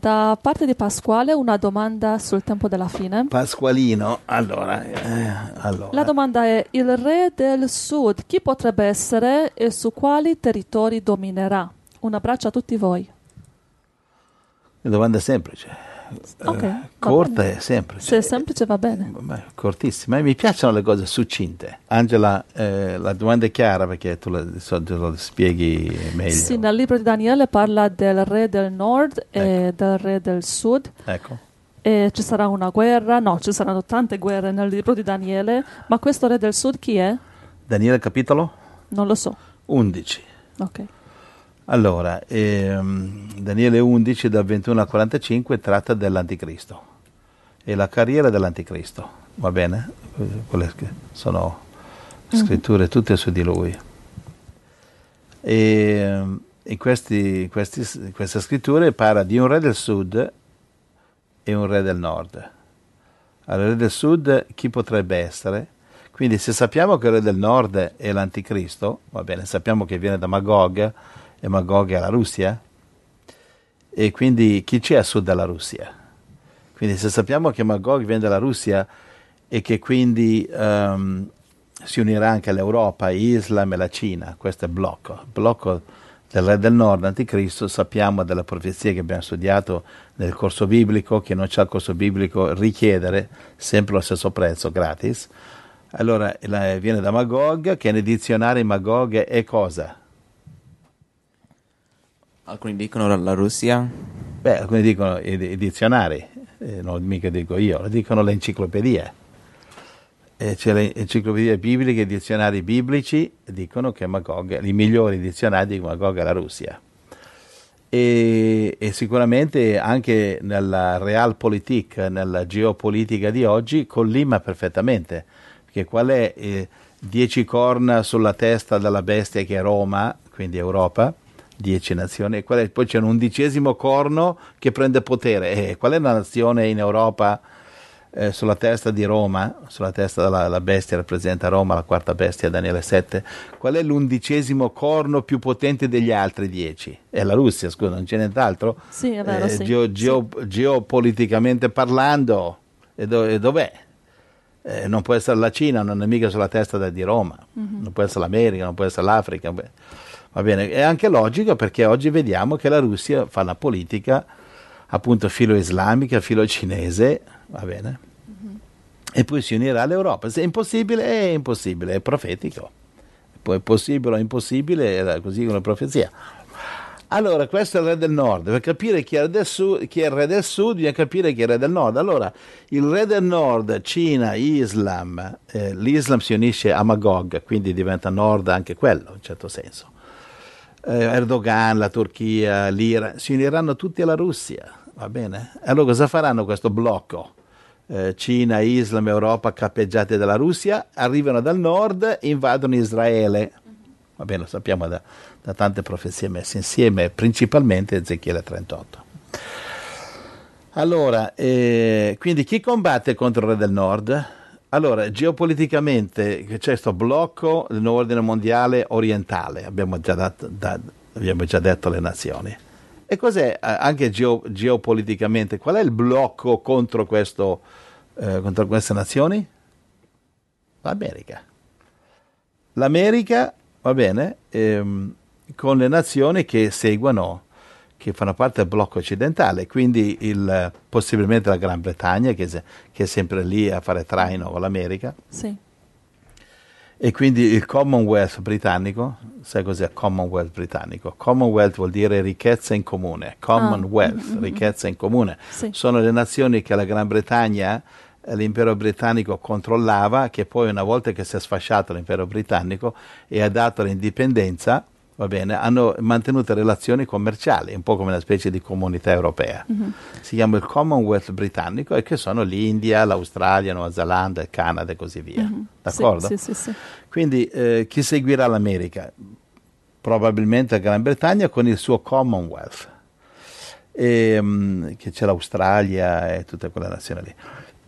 Da parte di Pasquale una domanda sul tempo della fine. Pasqualino, allora, eh, allora. La domanda è il re del sud chi potrebbe essere e su quali territori dominerà? Un abbraccio a tutti voi. Una domanda semplice. Eh, va corta e semplice. Se è semplice va bene. Cortissima. E mi piacciono le cose succinte. Angela, eh, la domanda è chiara perché tu la, solito lo spieghi meglio. Sì, nel libro di Daniele parla del re del nord e del re del sud. Ecco. E ci sarà una guerra, no, ci saranno tante guerre nel libro di Daniele, ma questo re del sud chi è? Daniele capitolo Non lo so. 11. Ok. Allora, ehm, Daniele 11 dal 21 al 45 tratta dell'anticristo e la carriera dell'anticristo, va bene? Eh, Quelle che sono scritture tutte su di lui. E in questi- questi- queste scritture parla di un re del sud e un re del nord. Allora, il re del sud chi potrebbe essere? Quindi se sappiamo che il re del nord è l'anticristo, va bene, sappiamo che viene da Magog e Magog è la Russia, e quindi chi c'è a sud della Russia? Quindi se sappiamo che Magog viene dalla Russia e che quindi ehm, si unirà anche all'Europa, Islam e la Cina, questo è blocco. Blocco del re del nord, anticristo, sappiamo dalla profezia che abbiamo studiato nel corso biblico, che non c'è il corso biblico, richiedere sempre lo stesso prezzo, gratis. Allora viene da Magog, che nei dizionari Magog è cosa? Alcuni dicono la Russia, Beh, alcuni dicono i, i dizionari, eh, non mica dico io, lo dicono le enciclopedie. E c'è le enciclopedie bibliche, i dizionari biblici dicono che Magog, i migliori dizionari che Magog è la Russia. E, e sicuramente anche nella realpolitik, nella geopolitica di oggi, collima perfettamente. Perché qual è eh, 10 corna sulla testa della bestia che è Roma, quindi Europa, 10 nazioni, qual è- poi c'è un undicesimo corno che prende potere. E qual è la nazione in Europa eh, sulla testa di Roma, sulla testa della la bestia rappresenta Roma, la quarta bestia, Daniele 7, qual è l'undicesimo corno più potente degli altri dieci? È la Russia, scusa, non c'è nient'altro? Sì, è vero, Eh, sì. geo- geo- Geopoliticamente parlando, e, do- e dov'è? Eh, non può essere la Cina, non è mica sulla testa di Roma, non può essere l'America, non può essere l'Africa. Va bene, è anche logico perché oggi vediamo che la Russia fa una politica appunto filo islamica, filo cinese, va bene? E poi si unirà all'Europa. Se è impossibile, è impossibile, è profetico. Poi è possibile o impossibile, era così come profezia. Allora, questo è il re del nord. Per capire chi è, sud, chi è il re del sud, bisogna capire chi è il re del nord. Allora, il re del nord, Cina, Islam, eh, l'Islam si unisce a Magog, quindi diventa nord anche quello, in un certo senso. Eh, Erdogan, la Turchia, l'Iran, si uniranno tutti alla Russia, va bene? Allora cosa faranno questo blocco? Eh, Cina, Islam, Europa cappeggiate dalla Russia, arrivano dal nord e invadono Israele. Va bene, lo sappiamo da, da tante profezie messe insieme, principalmente Ezechiele 38. Allora, eh, quindi chi combatte contro il re del nord? Allora, geopoliticamente c'è questo blocco dell'ordine mondiale orientale, abbiamo già, dat- da- abbiamo già detto le nazioni. E cos'è eh, anche geo- geopoliticamente? Qual è il blocco contro, questo, eh, contro queste nazioni? L'America. L'America, va bene, ehm, con le nazioni che seguono, che fanno parte del blocco occidentale, quindi il- possibilmente la Gran Bretagna, che, che è sempre lì a fare traino con l'America, Sì. e quindi il Commonwealth britannico, sai cos'è Commonwealth britannico? Commonwealth vuol dire ricchezza in comune, Commonwealth, ricchezza in comune. Sì. Sono le nazioni che la Gran Bretagna, eh, l'impero britannico controllava, che poi una volta che si è sfasciato l'impero britannico e ha dato l'indipendenza, bene, hanno mantenuto relazioni commerciali, un po' come una specie di comunità europea. Si chiama il Commonwealth britannico e che sono l'India, l'Australia, Nuova Zelanda, il Canada e così via. D'accordo? Sì, sì, sì. Quindi eh, chi seguirà l'America? Probabilmente la Gran Bretagna con il suo Commonwealth, e, mm, che c'è l'Australia e tutte quelle nazioni lì.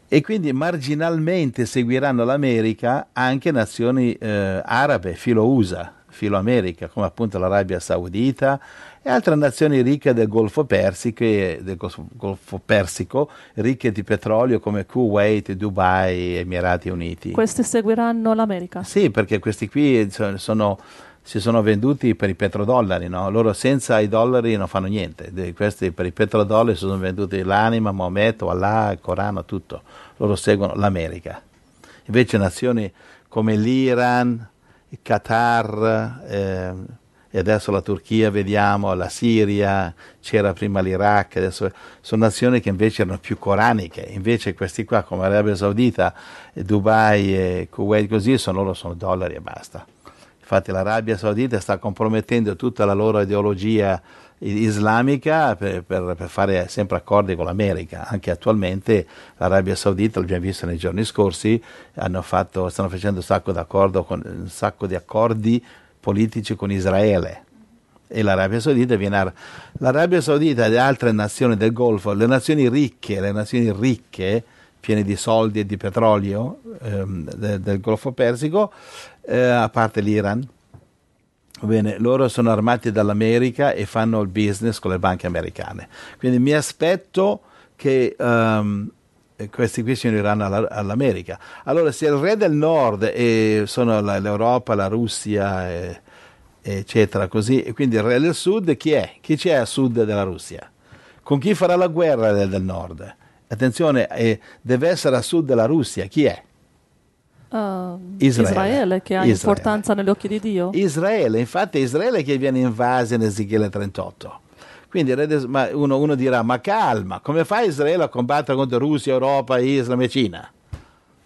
E quindi marginalmente seguiranno l'America anche nazioni eh, arabe, filo USA, filo America, come appunto l'Arabia Saudita e altre nazioni ricche del Golfo Persico, del Golfo Persico ricche di petrolio come Kuwait, Dubai, Emirati Uniti. Questi seguiranno l'America? Sì, perché questi qui sono, si sono venduti per i petrodollari, no? loro senza i dollari non fanno niente, questi per i petrodollari sono venduti l'anima, Maometto, Allah, il Corano, tutto, loro seguono l'America. Invece nazioni come l'Iran, Qatar eh, e adesso la Turchia, vediamo, la Siria, c'era prima l'Iraq, adesso sono nazioni che invece erano più coraniche, invece questi qua come l'Arabia Saudita, Dubai e Kuwait così, sono, loro sono dollari e basta. Infatti l'Arabia Saudita sta compromettendo tutta la loro ideologia islamica per, per, per, fare sempre accordi con l'America. Anche attualmente l'Arabia Saudita, l'abbiamo visto nei giorni scorsi, fatto, stanno facendo un sacco, con, un sacco, di accordi politici con Israele. E l'Arabia Saudita viene a... L'Arabia Saudita e le altre nazioni del Golfo, le nazioni ricche, le nazioni ricche, piene di soldi e di petrolio ehm, del, del Golfo Persico, eh, a parte l'Iran, Bene, loro sono armati dall'America e fanno il business con le banche americane. Quindi mi aspetto che um, questi qui si uniranno alla, all'America. Allora, se il re del nord e sono la, l'Europa, la Russia, e, eccetera, così, e quindi il re del sud, chi è? Chi c'è a sud della Russia? Con chi farà la guerra il re del nord? Attenzione, eh, deve essere a sud della Russia, chi è? Uh, Israele. Israele. che ha Israele. importanza negli occhi di Dio. Israele, infatti è Israele che viene invaso in Ezechiele 38. Quindi uno, uno, dirà, ma calma, come fa Israele a combattere contro Russia, Europa, Islam e Cina?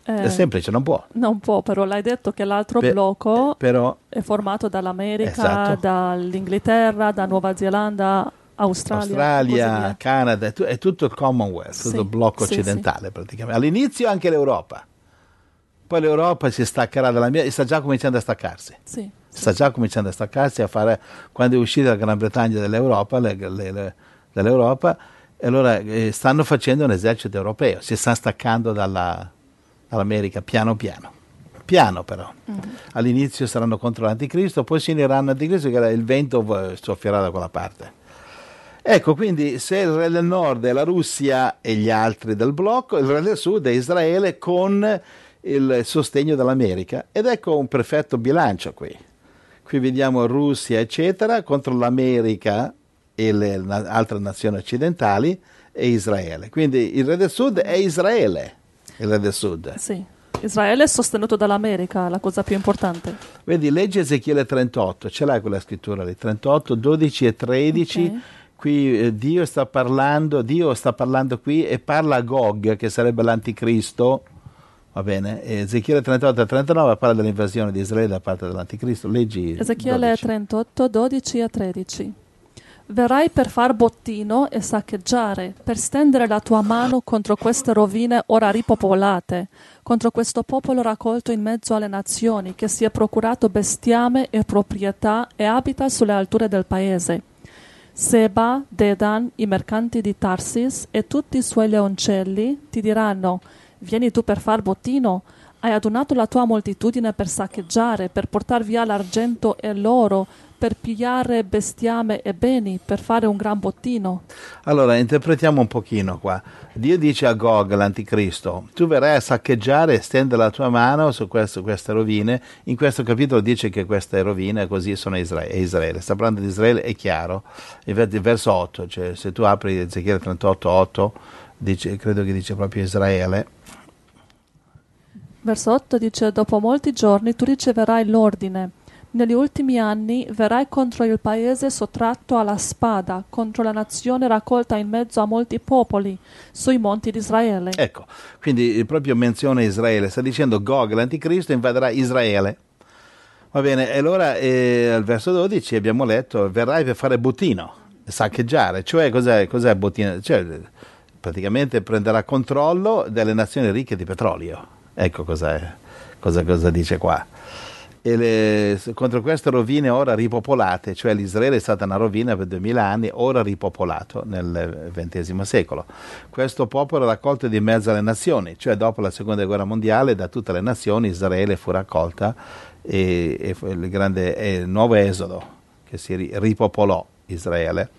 Eh, è semplice, non può. Non può, però l'hai detto che l'altro per, blocco però, è formato dall'America, esatto. dall'Inghilterra, da Nuova Zelanda, Australia, Australia Canada, è, tutto il Commonwealth, sì, tutto il blocco sì, occidentale sì. praticamente. All'inizio anche l'Europa poi l'Europa si staccherà dalla mia, sta già cominciando a staccarsi. Sì, sta già cominciando a staccarsi, a fare, quando è uscita la Gran Bretagna dall'Europa, le, le, le, dall'Europa e allora eh, stanno facendo un esercito europeo, si sta staccando dalla, dall'America piano piano. Piano però. Mm. All'inizio saranno contro l'anticristo, poi si uniranno all'anticristo che il vento soffierà da quella parte. Ecco, quindi se il re del nord è la Russia e gli altri del blocco, il re del sud è Israele con il sostegno dell'America ed ecco un perfetto bilancio qui. Qui vediamo Russia, eccetera, contro l'America e le altre nazioni occidentali e Israele. Quindi il Re del Sud è Israele, il Re del Sud. Sì. Israele è sostenuto dall'America, la cosa più importante. Vedi, legge Ezechiele 38, ce l'hai quella scrittura lì, 38, 12 e 13. Okay. Qui eh, Dio sta parlando, Dio sta parlando qui e parla a Gog, che sarebbe l'anticristo, Va bene? Ezechiele 38 e 39 parla dell'invasione di Israele da parte dell'Anticristo. Leggi. Ezechiele 12. 38, 12 e 13. Verrai per far bottino e saccheggiare, per stendere la tua mano contro queste rovine ora ripopolate, contro questo popolo raccolto in mezzo alle nazioni, che si è procurato bestiame e proprietà e abita sulle alture del paese. Seba, Dedan, i mercanti di Tarsis e tutti i suoi leoncelli ti diranno Vieni tu per far bottino? Hai adonato la tua moltitudine per saccheggiare, per portar via l'argento e l'oro, per pigliare bestiame e beni, per fare un gran bottino. Allora, interpretiamo un pochino qua. Dio dice a Gog, l'anticristo, tu verrai a saccheggiare e stende la tua mano su questo, queste rovine. In questo capitolo dice che queste rovine così sono Israele. Israele. Sta parlando di Israele, è chiaro. Il verso 8, cioè se tu apri Ezechiele 38, 8, dice, credo che dice proprio Israele Verso 8 dice: Dopo molti giorni tu riceverai l'ordine. Negli ultimi anni verrai contro il paese sottratto alla spada, contro la nazione raccolta in mezzo a molti popoli, sui monti di Israele. Ecco, quindi proprio menziona Israele, sta dicendo Gog, l'anticristo, invaderà Israele. Va bene, e allora eh, al verso 12 abbiamo letto, verrai per fare bottino, saccheggiare, cioè cos'è, cos'è bottino? Cioè, praticamente prenderà controllo delle nazioni ricche di petrolio Ecco cosa, cosa dice qua. Le, contro queste rovine ora ripopolate, cioè l'Israele è stata una rovina per duemila anni, ora ripopolato nel XX secolo. Questo popolo è raccolto di mezzo alle nazioni, cioè dopo la seconda guerra mondiale da tutte le nazioni Israele fu raccolta e, e il grande il nuovo esodo che si ripopolò Israele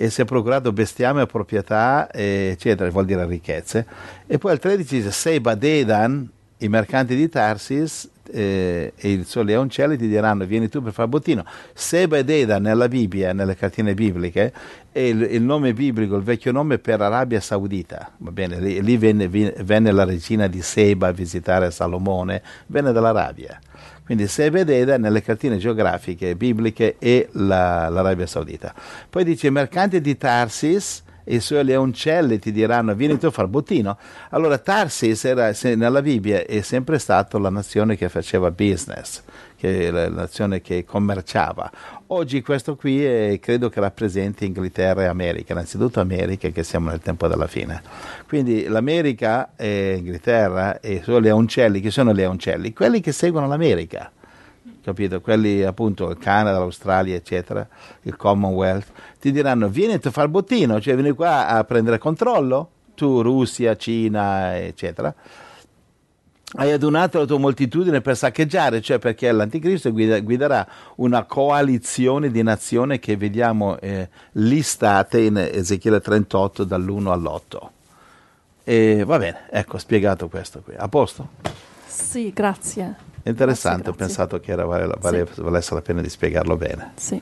e si è procurato bestiame, proprietà, eccetera, vuol dire ricchezze. E poi al 13 dice Seba Dedan, i mercanti di Tarsis eh, e il suo leoncelli ti diranno vieni tu per fare bottino. Seba e Dedan nella Bibbia, nelle cartine bibliche, è il, il, nome biblico, il vecchio nome per Arabia Saudita. Va bene, lì, lì venne, venne, la regina di Seba a visitare Salomone, venne dall'Arabia. Quindi se vedete nelle cartine geografiche bibliche è la, l'Arabia Saudita. Poi dice i mercanti di Tarsis e i suoi leoncelli ti diranno vieni tu a far bottino. Allora Tarsis era, nella Bibbia è sempre stata la nazione che faceva business, che la nazione che commerciava. Oggi questo qui è, credo che rappresenti Inghilterra e America, innanzitutto America che siamo nel tempo della fine. Quindi l'America e Inghilterra e i suoi leoncelli, che sono leoncelli? Quelli che seguono l'America capito? Quelli appunto il Canada, l'Australia, eccetera, il Commonwealth, ti diranno vieni a fare il bottino, cioè vieni qua a prendere controllo, tu Russia, Cina, eccetera. Hai adunato la tua moltitudine per saccheggiare, cioè perché l'anticristo guiderà una coalizione di nazioni che vediamo eh, listate in Ezechiele 38 dall'1 all'8. E va bene, ecco, spiegato questo qui. A posto? Sì, grazie. Interessante, grazie. ho pensato che era, vale, vale, valesse la pena di spiegarlo bene. Sì.